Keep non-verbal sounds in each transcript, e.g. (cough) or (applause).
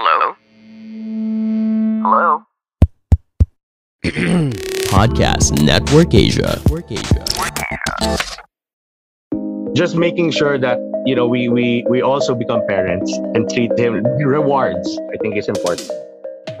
Hello? Hello? (clears throat) Podcast Network Asia. Network Asia. Just making sure that you know we we we also become parents and treat him rewards i think is important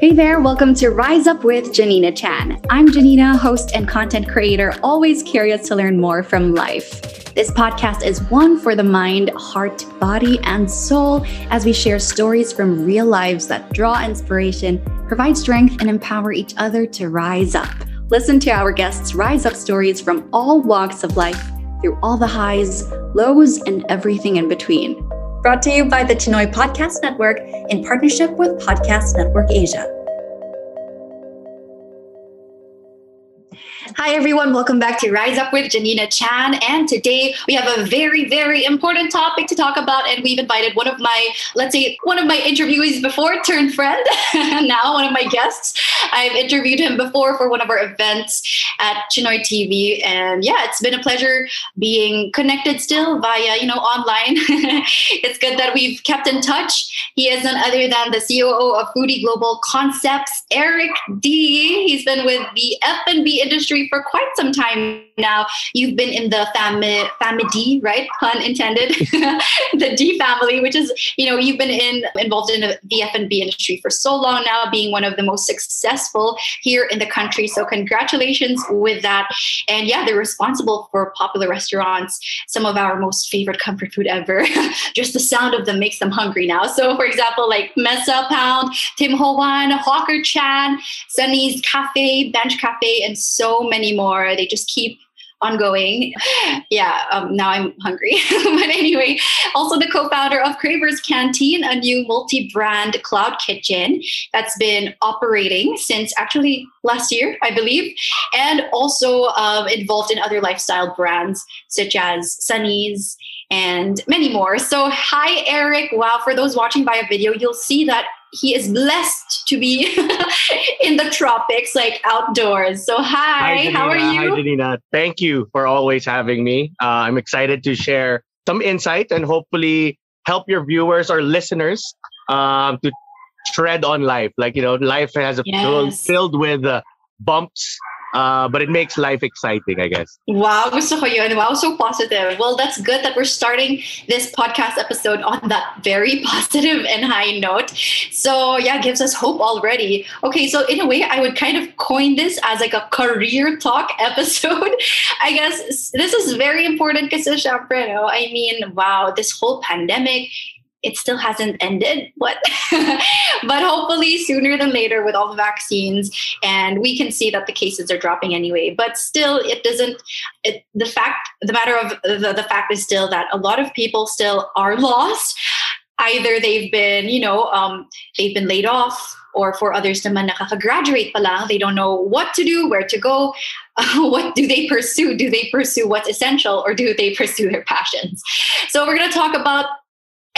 Hey there, welcome to Rise Up with Janina Chan. I'm Janina, host and content creator, always curious to learn more from life. This podcast is one for the mind, heart, body, and soul as we share stories from real lives that draw inspiration, provide strength, and empower each other to rise up. Listen to our guests' rise up stories from all walks of life through all the highs, lows, and everything in between. Brought to you by the Chinoy Podcast Network in partnership with Podcast Network Asia. Hi, everyone. Welcome back to Rise Up with Janina Chan. And today we have a very, very important topic to talk about. And we've invited one of my, let's say, one of my interviewees before turned friend, (laughs) now one of my guests. I've interviewed him before for one of our events at Chinoy TV. And yeah, it's been a pleasure being connected still via, you know, online. (laughs) it's good that we've kept in touch. He is none other than the COO of Foodee Global Concepts, Eric Dee. He's been with the F&B industry for quite some time now. You've been in the family, family Dee, right? Pun intended. (laughs) the Dee family, which is, you know, you've been in involved in the F&B industry for so long now, being one of the most successful here in the country. So congratulations with that. And yeah, they're responsible for popular restaurants, some of our most favorite comfort food ever. (laughs) Just the sound of them makes them hungry now. So for example, like Mesa Pound, Tim Ho Wan, Hawker Chan, Sunnies Cafe, Bench Cafe, and so many more. They just keep ongoing. (laughs) Yeah, um, now I'm hungry. (laughs) but anyway, also the co-founder of Cravers Canteen, a new multi-brand cloud kitchen that's been operating since actually last year, I believe, and also um, involved in other lifestyle brands such as Sunnies and many more. So, hi, Eric. Wow, for those watching via video, you'll see that he is blessed to be (laughs) in the tropics, like outdoors. So, hi, Janina. how are you? hi janina thank you for always having me uh, i'm excited to share some insight and hopefully help your viewers or listeners um, to tread on life like you know life has a Yes. filled with uh, bumps uh, but it makes life exciting i guess Wow, gusto ko yun. Wow, so positive. Well, that's good that we're starting this podcast episode on that very (laughs) positive and high note. So, yeah, gives us hope already. Okay, so in a way, I would kind of coin this as like a career talk (laughs) episode. I guess this is very important kasi syempre? I mean, wow, this whole pandemic, it still hasn't ended. What? (laughs) but hopefully sooner than later with all the vaccines, and we can see that the cases are dropping anyway. But still, it doesn't. It, the fact, the matter of the, the fact is still that a lot of people still are (laughs) lost. Either they've been, you know, um, they've been laid off, or for others naman nakaka-graduate pa they don't know what to do, where to go. (laughs) what do they pursue? Do they pursue what's essential, or do they pursue their passions? So we're going to talk about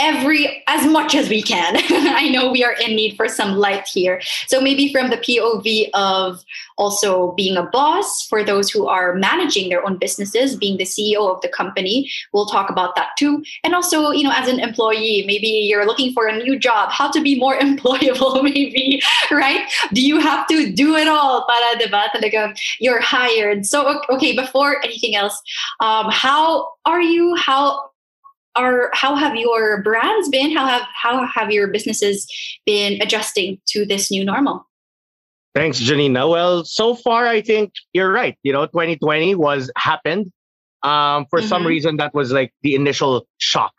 every as much as we can. (laughs) I know we are in need for some light here. So maybe from the POV of also being a boss for those who are managing their own businesses, being the CEO of the company, we'll talk about that too. And also, you know, as an employee, maybe you're looking for a new job, how to be more (laughs) employable (laughs) maybe, right? Do you have to do it all para diba talaga you're hired. So okay, before anything else, um, how are you? How are how have your brands been how have how have your businesses been adjusting to this new normal Thanks, Janina. Well, so far, I think you're right. You know, 2020 was happened. Um, for some Mhm. reason, that was like the initial shock.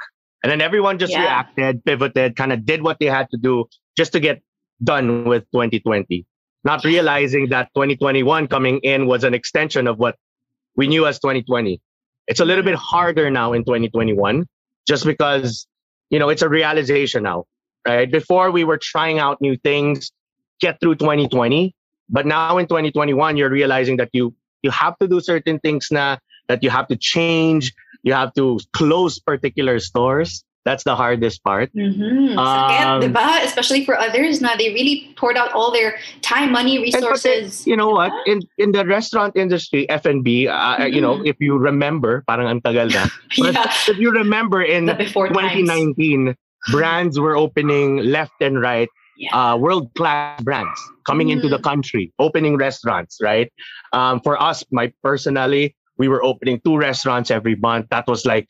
And then everyone just Yeah. reacted, pivoted, kind of did what they had to do just to get done with 2020. Not realizing that 2021 coming in was an extension of what we knew as 2020. It's a little bit harder now in 2021 just because, you know, it's a realization now, right? Before we were trying out new things, get through 2020 but now in 2021 you're realizing that you you have to do certain things now that you have to change you have to close particular stores that's the hardest part mm-hmm. Um, diba? especially for others na they really poured out all their time money And resources you know what in in the restaurant industry F&B uh, you know Mhm. if you remember parang ang tagal na (laughs) yeah if you remember in the before times 2019 brands were opening left and right Yeah. uh, world class brands coming into the country, opening restaurants, right? Um, for us, my personally, we were opening two restaurants every month. That was like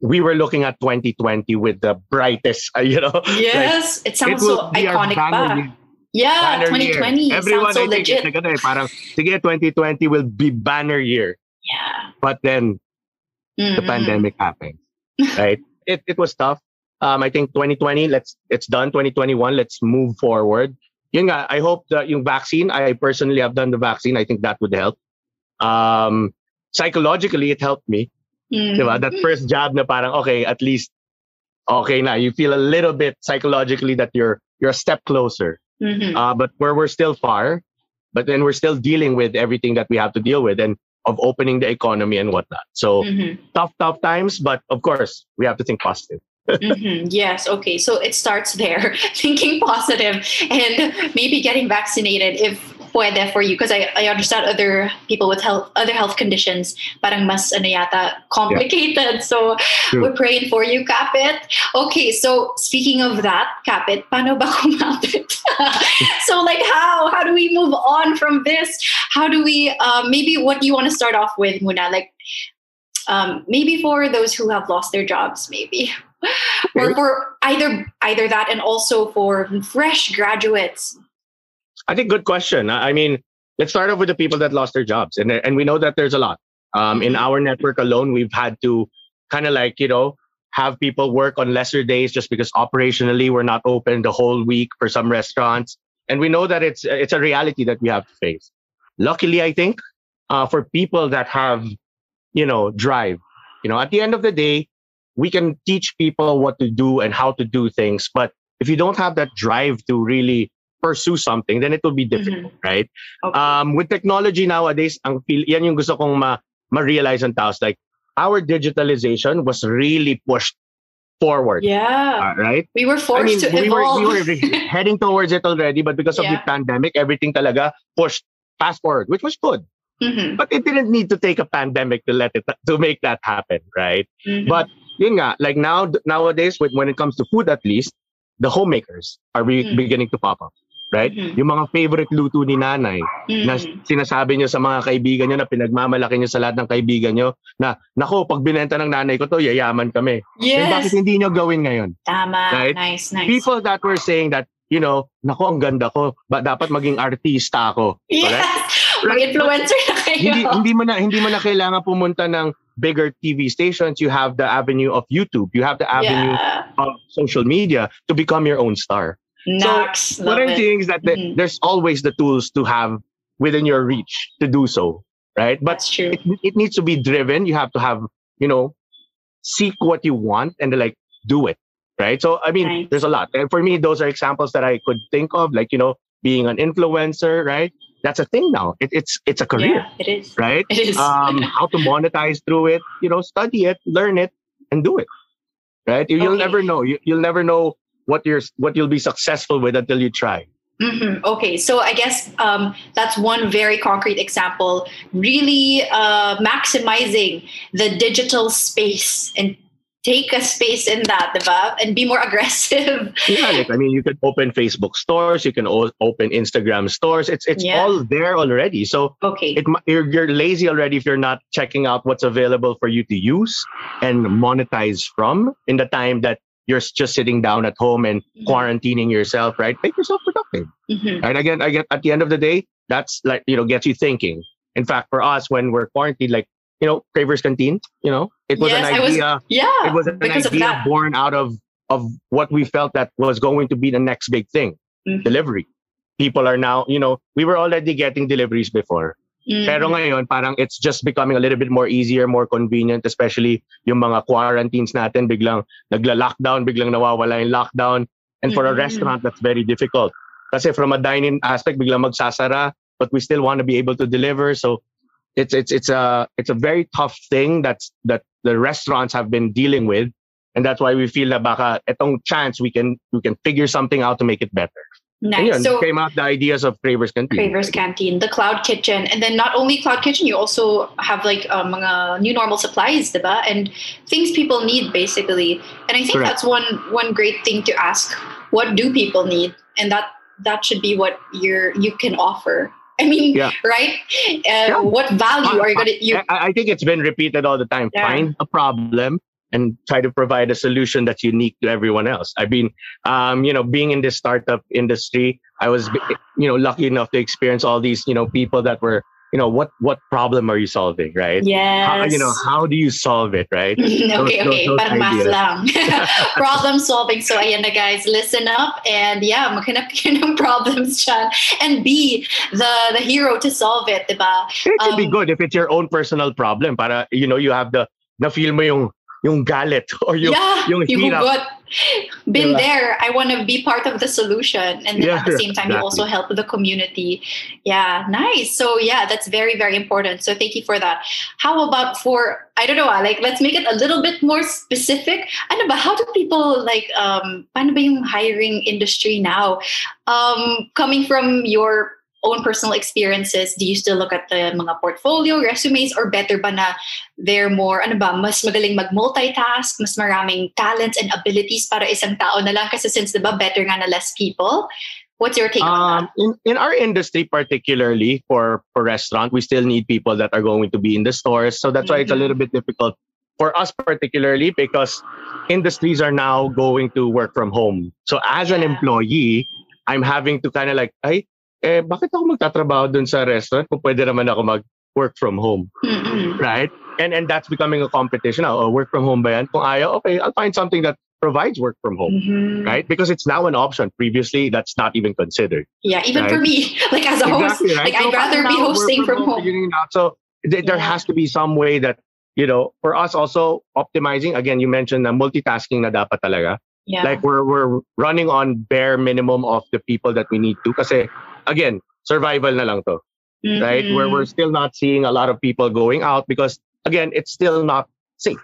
we were looking at 2020 with the brightest, uh, (laughs) you know. Yes, it it sounds will so iconic year- Yeah, banner year. 2020 Everyone, sounds so I think, legit. it's like, parang, sige, 2020 will be banner year. Yeah. But then the Mhm. pandemic happened, right? (laughs) it, it was tough. Um, I think 2020, let's it's done. 2021, let's move forward. Yun nga, I hope that yung vaccine, I personally have done the vaccine. I think that would help. Um, psychologically, it helped me. Diba? That first job na parang, okay, at least, okay na. You feel a little bit psychologically that you're you're a step closer. Mhm. Uh, but where we're still far, but then we're still dealing with everything that we have to deal with and of opening the economy and whatnot. So Mhm. tough, tough times, but of course, we have to think positive. (laughs) Mhm. Yes. Okay. So it starts there, (laughs) thinking positive and maybe getting vaccinated if pwede for you. Because I, I understand other people with health, other health conditions, parang mas ano yata, complicated. So True. we're praying for you, Kapit. Okay. So speaking of that, Kapit, paano ba (laughs) kumapit? (laughs) so like how? How do we move on from this? How do we, uh, maybe what do you want to start off with, Muna? Like, um, maybe for those who have lost their jobs, maybe (laughs) or for either either that and also for fresh graduates. I think good question. I mean, let's start off with the people that lost their jobs, and and we know that there's a lot. Um, in our network alone, we've had to kind of like you know have people work on lesser days just because operationally we're not open the whole week for some restaurants, and we know that it's it's a reality that we have to face. Luckily, I think uh, for people that have you know drive, you know, at the end of the day, we can teach people what to do and how to do things, but if you don't have that drive to really pursue something, then it will be difficult, right? Okay. Um, with technology nowadays, ang feel, yan yung gusto kong ma, ma-realize ang taos. Like, our digitalization was really pushed forward, yeah, uh, right? we were forced I mean, to we were, we were re- (laughs) heading towards it already, but because of the pandemic, everything talaga pushed fast forward, which was good. Mhm, But it didn't need to take a pandemic to let it to make that happen, right? mhm. But yun nga, like now nowadays, with, when it comes to food at least, the homemakers are be- Mm. beginning to pop up, right? Mhm. Yung mga favorite luto ni nanay na Mhm. sinasabi nyo sa mga kaibigan nyo na pinagmamalaki nyo sa lahat ng kaibigan nyo na, nako, pag binenta ng nanay ko to, yayaman kami. Then bakit yes, hindi nyo gawin ngayon? tama, Right? nice, nice. People that were saying that, you know, nako, ang ganda ko, ba dapat maging artista ako. yes, Right? mag-influencer na kayo. hindi hindi mo na hindi mo na kailangan pumunta ng bigger TV stations. You have the avenue of YouTube. You have the avenue yeah, of social media to become your own star. Nax, what I'm it. saying is that the- Mhm. there's always the tools to have within your reach to do so, right? But That's true. it, it needs to be driven. You have to have, you know, seek what you want and like do it, right? So I mean, Nice. there's a lot. And for me, those are examples that I could think of, like you know, being an influencer, right? That's a thing now. It, it's it's a career, Yeah, it is. right? It is. um, how to monetize through it, you know, study it, learn it, and do it. Right? You, will Okay. never know. You, you'll never know what you're what you'll be successful with until you try. Mhm. Okay, so I guess um, that's one very concrete example. Really uh, maximizing the digital space and take a space in that, diba? and be more (laughs) aggressive. Yeah, like I mean, you can open Facebook stores, you can o- open Instagram stores. It's it's Yeah. all there already. So Okay. it you're, you're lazy already if you're not checking out what's available for you to use and monetize from in the time that you're just sitting down at home and Mhm. quarantining yourself. Right? Make yourself productive. Mhm. And again, I get at the end of the day, that's like you know gets you thinking. In fact, for us, when we're quarantined, like you know, Cravers Canteen, you know, it was Yes, an I was- idea. Yeah, it was an idea born out of of what we felt that was going to be the next big thing, Mhm. delivery. People are now, you know, we were already getting deliveries before. Mhm. Pero ngayon, parang it's just becoming a little bit more easier, more convenient, especially yung mga quarantines natin, biglang nagla-lockdown, biglang nawawala yung lockdown. And for a Mhm. restaurant, that's very difficult. Kasi from a dining aspect, biglang magsasara, but we still want to be able to deliver. So it's it's it's a it's a very tough thing that's that the restaurants have been dealing with. And that's why we feel na baka etong chance we can we can figure something out to make it better. Nice. So came out the ideas of Cravers Canteen. Cravers Canteen, the Cloud Kitchen, and then not only Cloud Kitchen, you also have like um, mga new normal supplies, diba? And things people need basically. And I think Correct. that's one one great thing to ask what do people need and that that should be what you're you can offer i mean Yeah. right uh, Yeah. what value are you gonna you I, I think it's been repeated all the time. Yeah. Find a problem and try to provide a solution that's unique to everyone else. I've been, um, you know, being in this startup industry, I was, you know, lucky enough to experience all these, you know, people that were, you know, what what problem are you solving, right? yes How, you know, how do you solve it, right? (laughs) okay, those- okay. those math lang. (laughs) (laughs) problem solving. So, ayan na guys, listen up and yeah, maghanap kayo ng problems dyan and be the the hero to solve it, diba? It can be Um, good if it's your own personal problem. Para you know, you have the na feel mo yung yung galit (laughs) or yung yeah, yung hirap. got been Diba? there. I want to be part of the solution, and then Yeah, at the same time, you also help the community. Yeah, nice. So yeah, that's very very important. So thank you for that. How about for I don't know, ah, like let's make it a little bit more specific. Ano ba? How do people like um? Paano ba yung hiring industry now? Um, coming from your own personal experiences, do you still look at the mga portfolio, resumes, or better ba na they're more, ano ba, mas magaling mag-multitask, mas maraming talents and abilities para isang tao na lang kasi since, di ba, better nga na less people? What's your take on Um, in, in our industry, particularly for, for restaurant, we still need people that are going to be in the stores. So that's why it's a Mhm. little bit difficult for us, particularly because industries are now going to work from home. So as an employee, I'm having to kind of like, ay, eh, bakit ako magtatrabaho dun sa restaurant kung pwede naman ako mag work from home. Right? And and that's becoming a competition now. Oh, work from home ba yan? Kung ayaw, okay, I'll find something that provides work from home. Mhm. Right? Because it's now an option. Previously, that's not even considered. Yeah, even for me, (laughs) like as a host, right? like I'd rather be hosting from home. figuring it out. So th- there Yeah. has to be some way that, you know, for us also optimizing, again, you mentioned na multitasking na dapat talaga. Yeah. Like we're, we're running on bare minimum of the people that we need to. Kasi again, survival na lang to, right? Where we're still not seeing a lot of people going out because again, it's still not safe.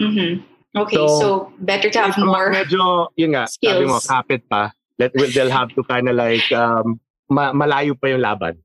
Mhm. Okay, So, so, better to have more. Medyo, yun nga, sabi mo, skills. kapit pa. Will, they'll have to kind of like, um, ma- malayo pa yung laban.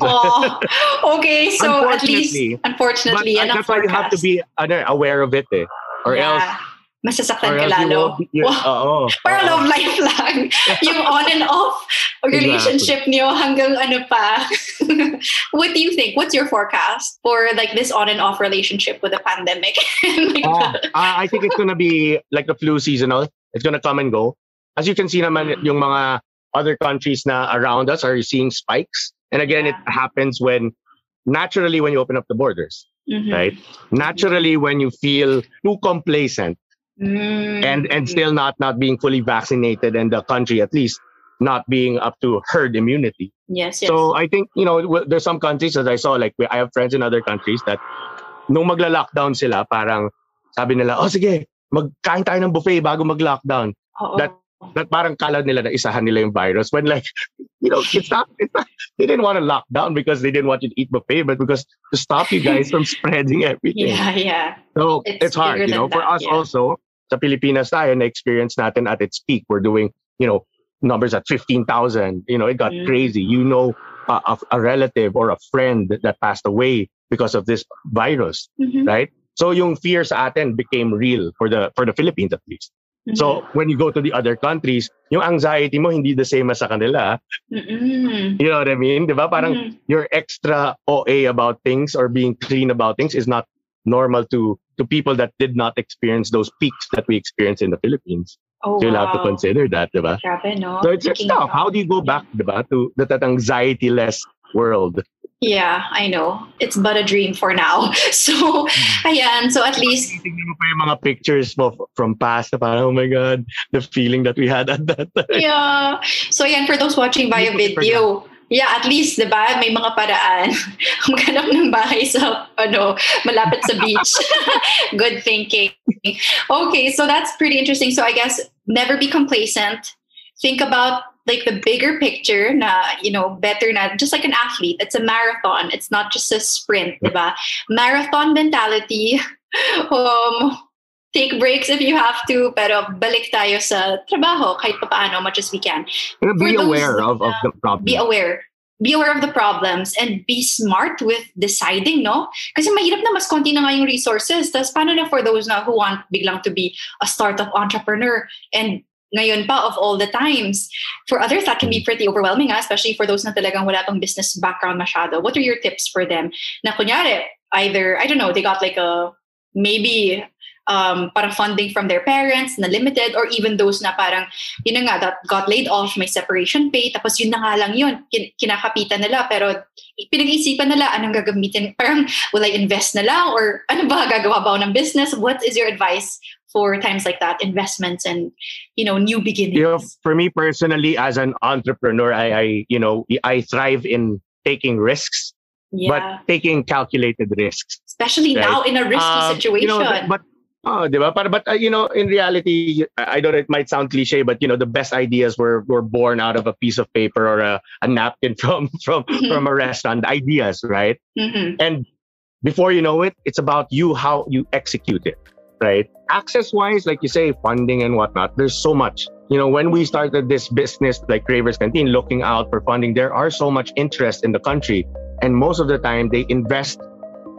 Oh, (laughs) okay. So at least, Unfortunately. But uh, that's why you have to be ano, aware of it eh. Or else, Yeah. Masasaktan ka lalo. Wow. oo. Para oo. love life lang. (laughs) yung on and off relationship niyo hanggang ano pa. (laughs) what do you think? What's your forecast for like this on and off relationship with the pandemic? Like (laughs) Ah, the- ah, I think it's gonna be like the flu seasonal. It's gonna come and go. As you can see naman, yung mga other countries na around us are seeing spikes. And again, it happens when naturally when you open up the borders, Mhm. right? Naturally when you feel too complacent Mm. and and still not not being fully vaccinated and the country at least not being up to herd immunity. yes, yes. So I think you know there's some countries as I saw like I have friends in other countries that nung magla-lockdown sila parang sabi nila oh sige magkain tayo ng buffet bago mag-lockdown. That- That parang kala nila na isahan nila yung virus when like you know it's not it's not they didn't want to lock down because they didn't want you to eat buffet but because to stop you guys from (laughs) spreading everything. yeah, yeah. So It's it's, hard, you know. than For that, us yeah. also, sa Pilipinas tayo, na-experience natin at its peak. We're doing, you know, numbers at 15,000. You know, it got Mm. crazy. You know, uh, a, a relative or a friend that passed away because of this virus, Mhm. right? So yung fear sa atin became real for the for the Philippines at least. Mhm. So when you go to the other countries, yung anxiety mo hindi the same as sa kanila. Mm-mm. You know what I mean? Di ba? Parang Mhm. you're extra OA about things or being clean about things is not normal to to people that did not experience those peaks that we experience in the Philippines. Oh, So you'll have to wow. consider that, diba? Grabe, no? So it's, Thinking tough. How do you go back, diba, to that, that anxiety-less world? Yeah, I know. It's but a dream for now. (laughs) So, Mm. ayan. So at least, Tingnan mo pa yung mga pictures mo from past na parang, oh my God, the feeling that we had at that time. yeah. So ayan, for those watching via video, yeah, at least, di ba, may mga paraan. (laughs) Maghanap ng bahay sa, ano, malapit sa beach. (laughs) Good thinking. Okay, so that's pretty interesting. So I guess never be complacent. Think about like the bigger picture na, you know, better na, just like an athlete, it's a marathon. It's not just a sprint, di ba? Marathon mentality. (laughs) Um, take breaks if you have to, pero balik tayo sa trabaho kahit pa paano, much as we can. Be those, aware of, of the problem. Be aware. Be aware of the problems and be smart with deciding, no? Kasi mahirap na mas konti na nga yung resources. Tapos paano na for those na who want biglang to be a startup entrepreneur and ngayon pa of all the times. For others, that can be pretty overwhelming, ah, especially for those na talagang wala pang business background masyado. What are your tips for them? Na kunyari, either, I don't know, they got like a, maybe um, parang funding from their parents na limited or even those na parang, yun na nga, that got laid off, may separation pay, tapos yun na nga lang yun, kin- kinakapitan nila, pero pinag-iisipan nila anong gagamitin, parang will I invest na lang or ano ba, gagawa ba ng business? What is your advice for times like that, investments and, you know, new beginnings? You know, for me personally, as an entrepreneur, I, I you know, I thrive in taking risks, yeah. but taking calculated risks. Especially right? now in a risky Um, situation. You know, but Oh, di ba? But, uh, you know, in reality, I don't know, it might sound cliche, but you know, the best ideas were were born out of a piece of paper or a, a napkin (laughs) from from Mhm. from a restaurant. Ideas, right? Mhm. And before you know it, it's about you how you execute it, right? Access wise, like you say, funding and whatnot, there's so much. You know, when we started this business like Cravers Canteen, looking out for funding, there are so much interest in the country. And most of the time they invest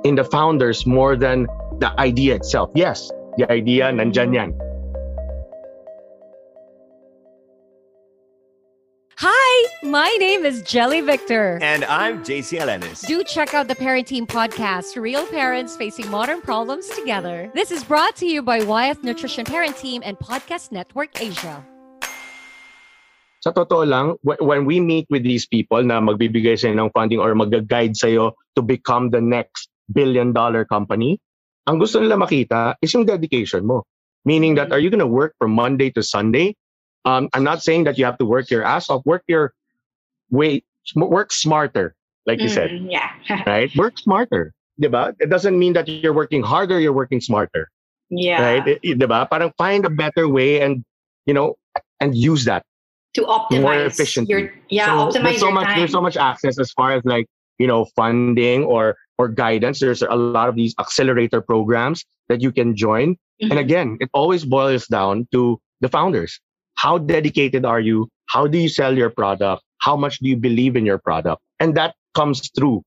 in the founders more than the idea itself. Yes, the idea, nandyan yan. Hi, my name is Jelly Victor. And I'm JC Alenis. Do check out the Parenting podcast, Real Parents Facing Modern Problems Together. This is brought to you by Wyeth Nutrition Parent Team and Podcast Network Asia. Sa totoo lang, wh- when we meet with these people na magbibigay sa'yo ng funding or mag-guide sa'yo to become the next billion dollar company, ang gusto nila makita is yung dedication mo. Meaning that, are you going to work from Monday to Sunday? Um, I'm not saying that you have to work your ass off. Work your way, work smarter, like you said, Mhm, Yeah. (laughs) right? Work smarter. Diba? It doesn't mean that you're working harder, you're working smarter, yeah. right? Diba? Parang find a better way and, you know, and use that. To optimize More efficiently. your yeah, so optimize there's so your much time. there's so much access as far as like you know funding or or guidance there's a lot of these accelerator programs that you can join and Mhm. again it always boils down to the founders how dedicated are you how do you sell your product how much do you believe in your product and that comes through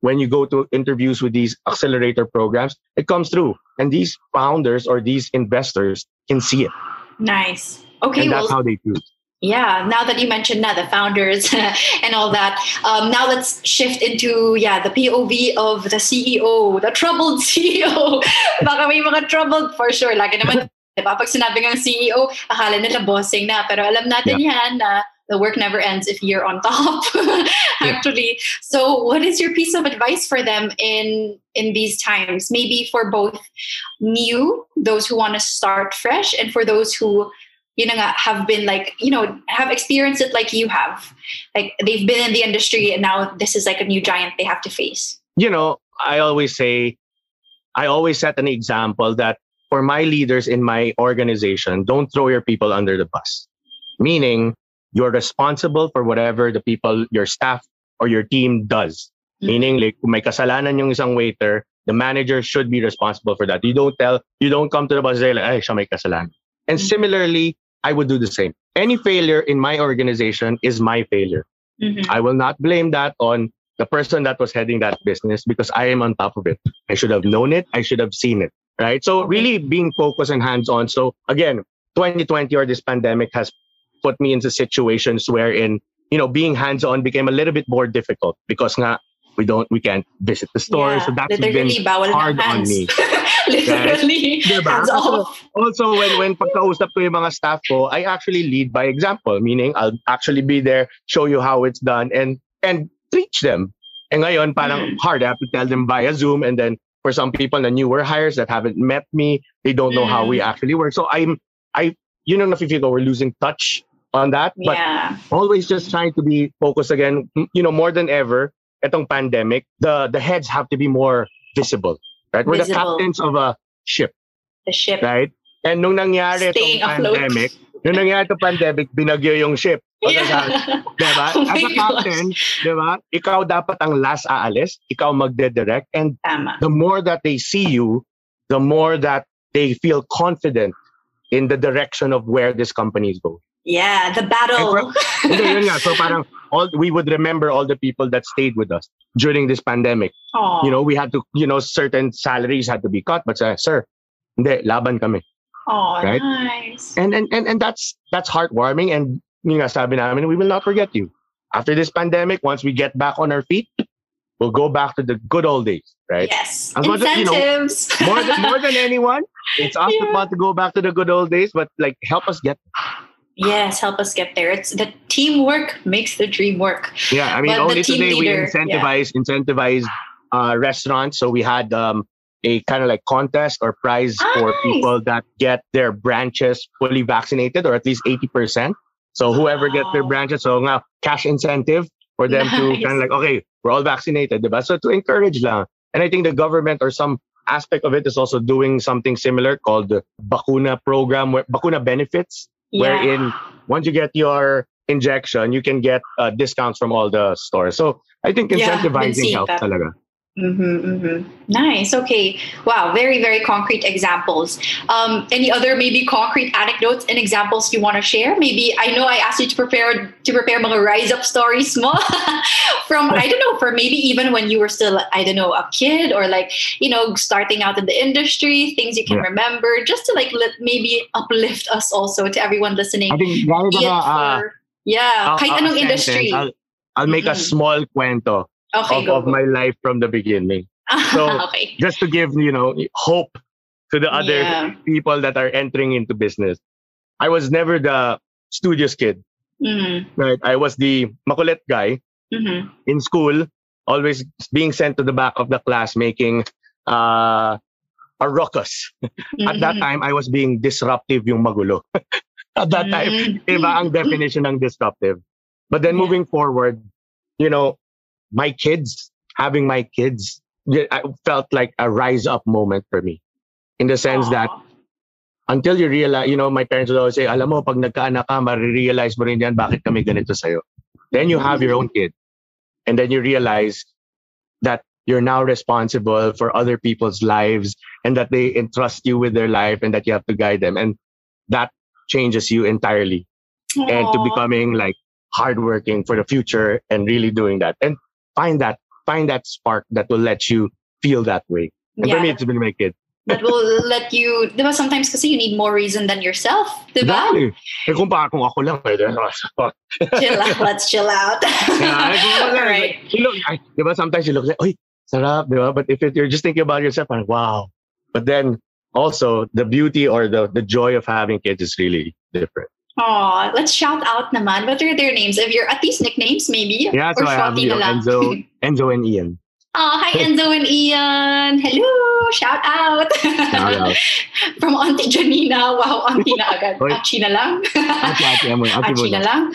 when you go to interviews with these accelerator programs it comes through and these founders or these investors can see it Nice. Okay, and well, that's how they choose yeah. Now that you mentioned that the founders (laughs) and all that, um, now let's shift into yeah the POV of the CEO, the troubled (laughs) CEO. (laughs) Baka may mga troubled for sure. Lagi naman, di ba? Pag sinabi ng CEO, akala nila bossing na. Pero alam natin yan na the work never ends if you're on top. (laughs) Actually, so what is your piece of advice for them in in these times? Maybe for both new, those who want to start fresh, and for those who you know have been like you know have experienced it like you have like they've been in the industry and now this is like a new giant they have to face you know, I always say, I always set an example that for my leaders in my organization, don't throw your people under the bus. Meaning, you're responsible for whatever the people, your staff or your team does. Mhm. Meaning, like, kung may kasalanan yung isang waiter, the manager should be responsible for that. You don't tell, you don't come to the boss and say, like, ay, siya may kasalanan. And Mhm. similarly, I would do the same. Any failure in my organization is my failure. Mhm. I will not blame that on the person that was heading that business because I am on top of it. I should have known it. I should have seen it. Right. So really being focused and hands on. So again, 2020 or this pandemic has put me into situations wherein, you know, being hands on became a little bit more difficult because nga, we don't, we can't visit the store. Yeah, so that's literally been hard on me. (laughs) literally Diba? hands off also when when pagkausap ko yung mga staff ko, I actually lead by example, meaning I'll actually be there, show you how it's done and and teach them. And ngayon parang mm. hard, I have to tell them via Zoom and then for some people na newer hires that haven't met me, they don't know how we mm. actually work. So I'm I you know nafe-feel ko we're losing touch on that, but yeah always just trying to be focused again, you know, more than ever, itong pandemic, the the heads have to be more visible, right? We're the Visible. captains of a ship the ship right? And nung nangyari Staying itong afloat. pandemic, nung nangyari itong pandemic, binagyo yung ship. O, yeah Diba? (laughs) Oh As a captain, diba? Ikaw dapat ang last aalis, ikaw magde-direct, and tama the more that they see you, the more that they feel confident in the direction of where this company is going. yeah the battle (laughs) Hindi, yun nga. So parang all, we would remember all the people that stayed with us during this pandemic. Aw. You know, we had to, you know, certain salaries had to be cut, but uh, sir, hindi, laban kami. Oh, Right? nice. And, and and and that's that's heartwarming and yun nga sabi namin, we will not forget you. After this pandemic, once we get back on our feet, we'll go back to the good old days, right? Yes. As much as, you know, Incentives. More than more than anyone, it's (laughs) us that Yeah. want to go back to the good old days, but like help us get yes, help us get there. It's the teamwork makes the dream work. Yeah, I mean, But only today leader, we incentivize incentivize uh, restaurants. So we had um, a kind of like contest or prize Ah, for nice. people that get their branches fully vaccinated or at least eighty percent. So whoever gets their branches, so nga cash incentive for them to kind of like okay, we're all vaccinated, diba? So to encourage lang. And I think the government or some aspect of it is also doing something similar called the Bakuna program, where Bakuna benefits Yeah. wherein once you get your injection, you can get uh, discounts from all the stores. So I think incentivizing seeing helps talaga. Mm-hmm, mm-hmm. Nice. Okay. Wow. Very, very concrete examples. Um, any other maybe concrete anecdotes and examples you want to share? Maybe I know I asked you to prepare to prepare mga rise up stories (laughs) mo from I don't know for maybe even when you were still I don't know a kid or like you know starting out in the industry, things you can Yeah. remember, just to like let maybe uplift us also to everyone listening. I think gaya Be uh, yeah, uh, kahit uh, anong sentence, industry. I'll, I'll make a Mhm. small cuento okay, of, go. of my life from the beginning. (laughs) so- okay. Just to give, you know, hope to the other Yeah. people that are entering into business. I was never the studious kid, Mhm, right? I was the makulit guy mhm. in school, always being sent to the back of the class making uh, a ruckus. (laughs) At that Mhm. time, I was being disruptive yung magulo. (laughs) At that time, Mm. iba ang definition ng disruptive. But then Yeah. moving forward, you know, my kids, having my kids, I felt like a rise up moment for me. In the sense that until you realize, you know, my parents would always say, alam mo, pag nagkaanak ka, marirealize mo rin yan, bakit kami ganito sa'yo. Then you have your own kid. And then you realize that you're now responsible for other people's lives and that they entrust you with their life and that you have to guide them. And that changes you entirely and to becoming like hardworking for the future and really doing that. And find that, find that spark that will let you feel that way. And for me, it's been my kid. that will let you, di ba sometimes kasi you need more reason than yourself, di ba? Exactly. Eh kung pa kung ako lang, chill out, let's chill out. (laughs) Yeah, like, wala, you look, ay, di ba, sometimes you look like, oy, sarap, di ba? But if it, you're just thinking about yourself, like, wow. But then also the beauty or the, the joy of having kids is really different. Aw, let's shout out naman. What are their names? If you're at least nicknames, maybe? Yeah, so or I have you na know, lang. Enzo, (laughs) Enzo and Ian. Oh, hi (laughs) Enzo and Ian. Hello. Shout out. Shout out. (laughs) From Auntie Janina. Wow, Auntie na agad. Achi na lang. Ate, Achi na lang.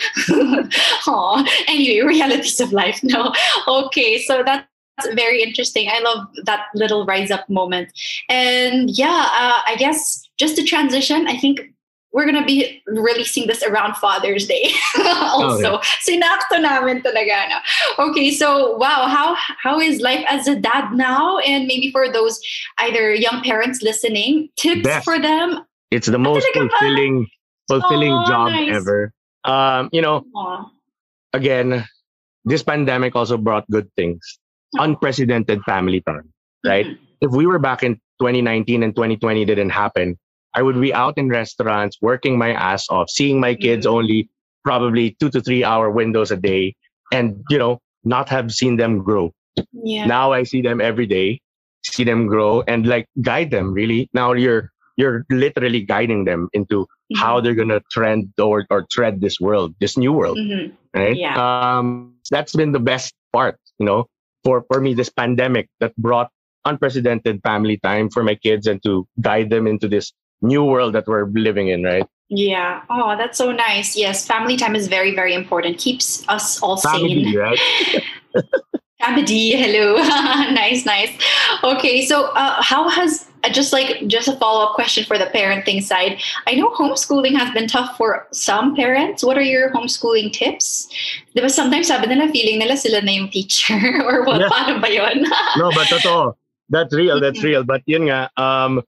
Aw. Anyway, realities of life. No. Okay, so that's very interesting. I love that little rise up moment. And yeah, uh, I guess just to transition, I think we're gonna be releasing this around Father's Day. (laughs) also, sinakto namin talaga. No? Okay, so wow, how how is life as a dad now? And maybe for those either young parents listening, tips Best. for them. It's the most fulfilling, fulfilling job nice. ever. Um, you know, Aw. again, this pandemic also brought good things. Unprecedented family time, right? Mhm. if we were back in 2019 and 2020 didn't happen, I would be out in restaurants working my ass off, seeing my kids Mhm. only probably two to three hour windows a day and, you know, not have seen them grow. Yeah. Now I see them every day, see them grow and like guide them really. Now you're, you're literally guiding them into how they're going to trend or, or tread this world, this new world Mhm. right? Yeah. Um, that's been the best part, you know, for for me this pandemic that brought unprecedented family time for my kids and to guide them into this new world that we're living in, right? Yeah. Oh, that's so nice. Yes, family time is very, very important. Keeps us all Family, sane. right? (laughs) Family, hello. (laughs) nice, nice. Okay, so uh, how has uh, just like just a follow up question for the parenting side? I know homeschooling has been tough for some parents. What are your homeschooling tips? Diba sometimes sabi nila feeling nila sila na yung teacher (laughs) or what? Yeah. Paano ba yun? no, but totoo. That's real. That's real. But yun nga, um,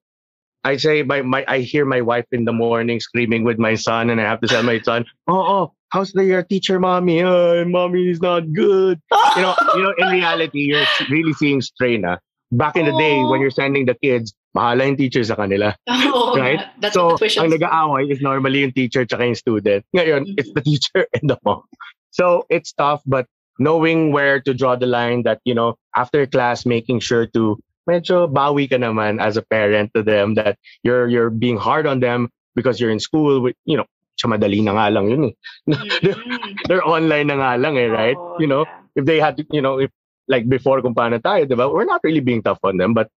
I say my, my I hear my wife in the morning screaming with my son, and I have to tell my son, "Oh, oh, how's the your teacher, mommy? Uh, mommy is not good." You know, you know. In reality, you're really seeing strain. ah. Back in the day, when you're sending the kids, mahala yung teacher sa kanila. (laughs) Oh, Right? That's so, what the tuition ang nag-aaway is normally yung teacher tsaka yung student. Ngayon, Mhm. it's the teacher (laughs) and the mom. So, it's tough, but knowing where to draw the line that, you know, after class, making sure to medyo bawi ka naman as a parent to them that you're you're being hard on them because you're in school with, you know, sa madali na nga lang yun eh. (laughs) Mhm. They're online na nga lang eh, right? Oh, you know, yeah. if they had to, you know, if like before kung paano tayo, diba? We're not really being tough on them, but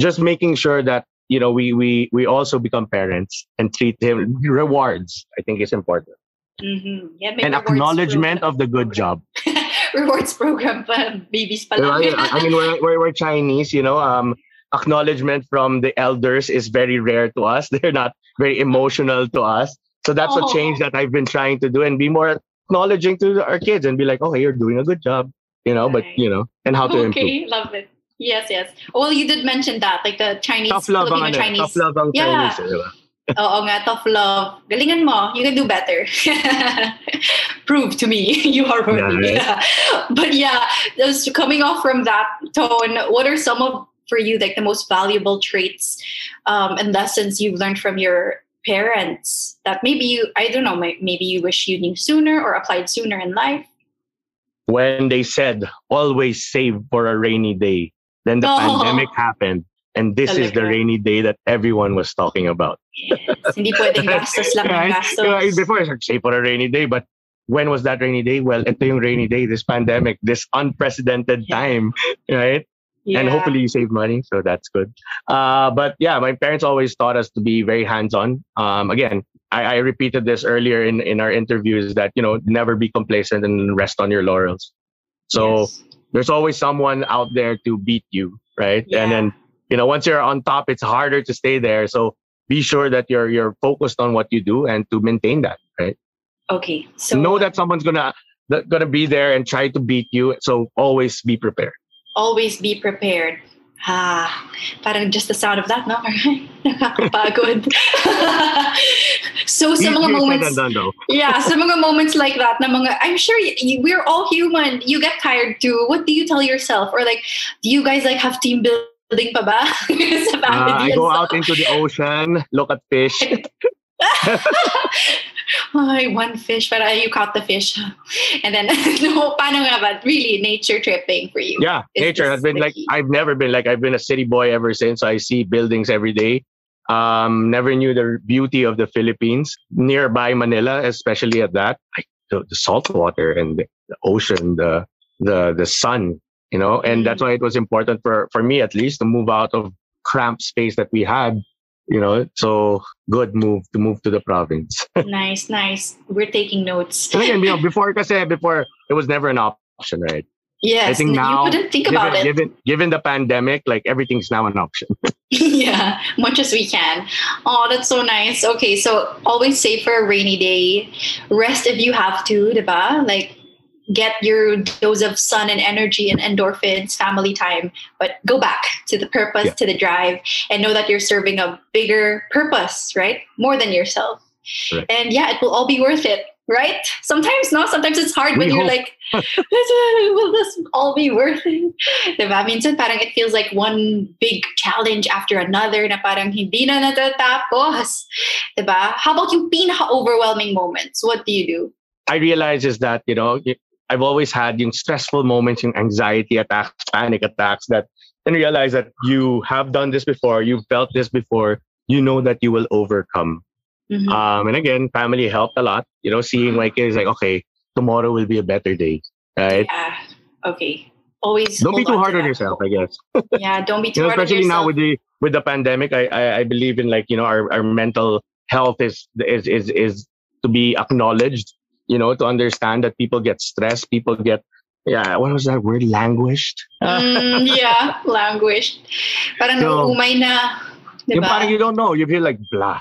just making sure that, you know, we we we also become parents and treat them rewards, I think is important. Mhm. Yeah, And acknowledgement of the good job. (laughs) (laughs) rewards program pa babies pa lang. I mean, we're, we're, we're Chinese, you know, um, acknowledgement from the elders is very rare to us. (laughs) They're not very emotional to us. So that's a Oh. change that I've been trying to do and be more acknowledging to our kids and be like, oh, hey, you're doing a good job, you know, but, you know, and how to improve. okay, love it. Yes, yes. Well, you did mention that, like the Chinese, Tough love Filipino ano, Chinese. tough love ang Yeah. Chinese. eh, diba? Oo nga, tough love. Galingan mo. You can do better. (laughs) Prove to me (laughs) you are worthy. Yeah, (laughs) But yeah, just coming off from that tone, what are some of, for you, like the most valuable traits um, and lessons you've learned from your parents that maybe you, I don't know, maybe you wish you knew sooner or applied sooner in life? When they said, always save for a rainy day, then the Oh. pandemic happened. And this is the rainy day that everyone was talking about. Yes. Hindi pwedeng (laughs) gastos lang ng Right? gastos. Diba, Before, it's like, save for a rainy day. But when was that rainy day? Well, ito yung rainy day, this pandemic, this unprecedented Yeah. time, right? Yeah. And hopefully you save money, so that's good. Uh, but yeah, my parents always taught us to be very hands-on. Um, again, I, I repeated this earlier in, in our interviews that you know never be complacent and rest on your laurels. So Yes. there's always someone out there to beat you, right? And then you know once you're on top, it's harder to stay there. So be sure that you're you're focused on what you do and to maintain that, right? Okay. So know that someone's gonna that gonna be there and try to beat you. So always be prepared. always be prepared. Ah, parang just the sound of that, no? (laughs) Nakakapagod. (laughs) so sa mga moments, than done, though. (laughs) yeah, sa mga moments like that, na mga, I'm sure y- we're all human. You get tired too. What do you tell yourself? Or like, do you guys like have team building pa ba? (laughs) sa Uh, I go stuff? out into the ocean, look at fish. (laughs) Ay, one fish, para you caught the fish. And then, (laughs) no, paano nga ba? Really, nature tripping for you. Yeah, nature has been like? I've never been like I've been a city boy ever since. I see buildings every day. Um, never knew the beauty of the Philippines nearby Manila, especially at that. Like the, the salt water and the, the ocean, the the the sun, you know, and that's mm. why it was important for for me at least to move out of cramped space that we had, you know. So good move to move to the province. (laughs) Nice, nice. We're taking notes. And again, you know, (laughs) before kasi before it was never an option, right? Yes, I think now, you couldn't think given, about it. given given the pandemic, like everything's now an option. (laughs) yeah, much as we can. Oh, that's so nice. Okay, so always save for a rainy day. Rest if you have to, diba? Like get your dose of sun and energy and endorphins, family time, but go back to the purpose, Yeah. to the drive, and know that you're serving a bigger purpose, right? More than yourself. Right. And yeah, it will all be worth it, right? Sometimes no, sometimes it's hard when We you're like, (laughs) will this all be worth it? Diba? Minsan parang it feels like one big challenge after another na parang hindi na natatapos. Diba? How about yung pinaka-overwhelming moments? What do you do? I realize is that you know I've always had yung stressful moments, yung anxiety attacks, panic attacks. That and realize that you have done this before, you've felt this before. You know that you will overcome. Mhm. Um, and again, family helped a lot. You know, seeing my kids like, okay, tomorrow will be a better day, right? yeah. Okay. Always Don't be too hard to on yourself. I guess. (laughs) Yeah, don't be too You know, hard on especially now with the with the pandemic, I, I I believe in like you know our, our mental health is is is is to be acknowledged. You know, to understand that people get stressed, people get yeah. What was that word? Languished. (laughs) Mm, yeah, languished. Parang So, naumay na. Yung parang Diba? you don't know. You feel like blah.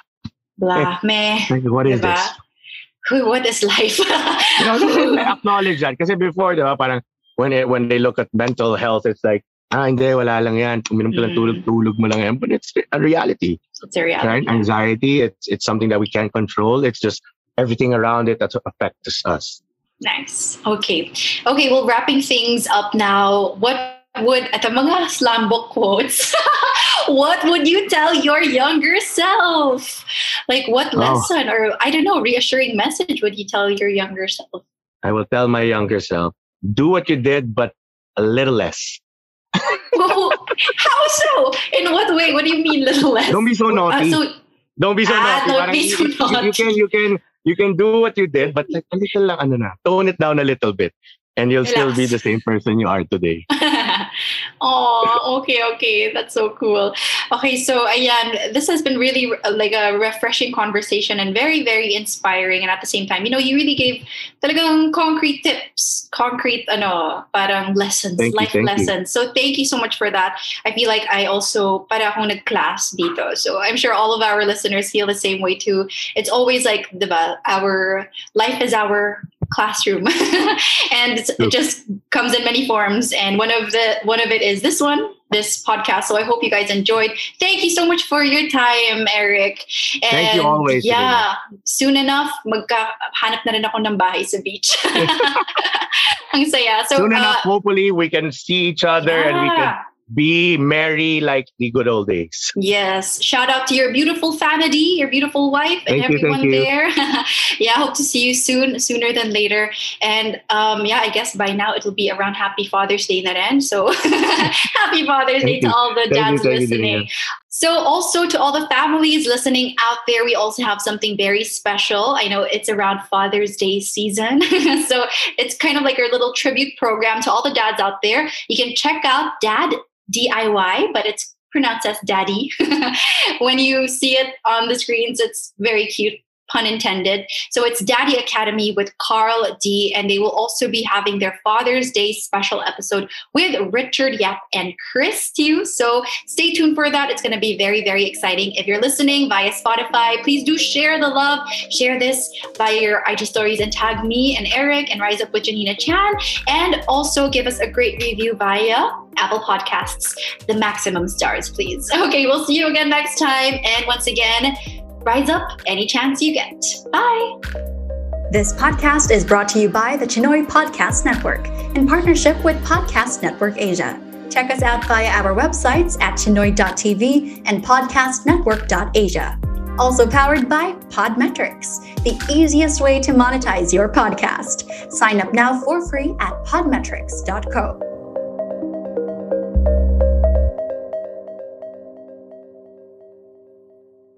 Blah, meh. Like, what is Diba? this? Who- What is life? You know, (laughs) acknowledge that. Kasi before, diba, parang when it, when they look at mental health, it's like ah hindi wala lang yan. Uminom ka lang tulog tulog mo lang yan. But it's a reality. it's a reality. right? Anxiety, it's it's something that we can't control. It's just everything around it that affects us. Nice. Okay. Okay, well, wrapping things up now, what would, at the mga slam book quotes, (laughs) what would you tell your younger self? Like what Oh. lesson or I don't know, reassuring message would you tell your younger self? I will tell my younger self, do what you did, but a little less. Whoa, (laughs) How so? In what way? What do you mean little less? Don't be so Uh, naughty. so Don't be so Ah, naughty. don't Parang be so you- You, can, you can, you can do what you did, but like a little lang, ano na, tone it down a little bit, and you'll still be Relax. the same person you are today. (laughs) Oh, okay, okay. That's so cool. Okay, so ayan, this has been really like a refreshing conversation and very, very inspiring. And at the same time, you know, you really gave talagang concrete tips, concrete, ano, parang lessons, Thank life you. lessons. So thank you so much for that. I feel like I also, para akong nag-class dito. So I'm sure all of our listeners feel the same way too. It's always like, diba, our life is our classroom. (laughs) And it just comes in many forms. And one of the one of it is this one this podcast. So i hope you guys enjoyed. Thank you so much for your time eric. And Thank you always, yeah soon enough magkahanap na rin ako ng bahay sa beach. (laughs) (laughs) Ang saya. So Soon uh, enough, hopefully, we can see each other and we can yeah. Be merry like the good old days. Yes. Shout out to your beautiful family, your beautiful wife, and Thank you, everyone thank you. there. (laughs) yeah, I hope to see you soon, sooner than later. And um, yeah, I guess by now it'll be around Happy Father's Day in that end. So (laughs) happy Father's Day Thank to all the Thank you, dads thank you, listening. Janina. So, also to all the families listening out there, we also have something very special. I know it's around Father's Day season. (laughs) so, it's kind of like our little tribute program to all the dads out there. You can check out Dad DIY, but it's pronounced as Daddy. (laughs) when you see it on the screens, it's very cute. Pun intended. So it's Daddy Academy with Carl D, and they will also be having their Father's Day special episode with Richard Yap and Chris too. So stay tuned for that. It's going to be very, very exciting. If you're listening via Spotify, please do share the love. Share this via your IG stories and tag me and Eric and Rise Up with Janina Chan. And also give us a great review via Apple Podcasts, the maximum stars, please. (laughs) Okay, we'll see you again next time. And once again, rise up any chance you get. Bye. This podcast is brought to you by the Chinoy Podcast Network in partnership with Podcast Network Asia. Check us out via our websites at chinoy.tv and podcastnetwork.asia. Also powered by Podmetrics, the easiest way to monetize your podcast. Sign up now for free at podmetrics.co.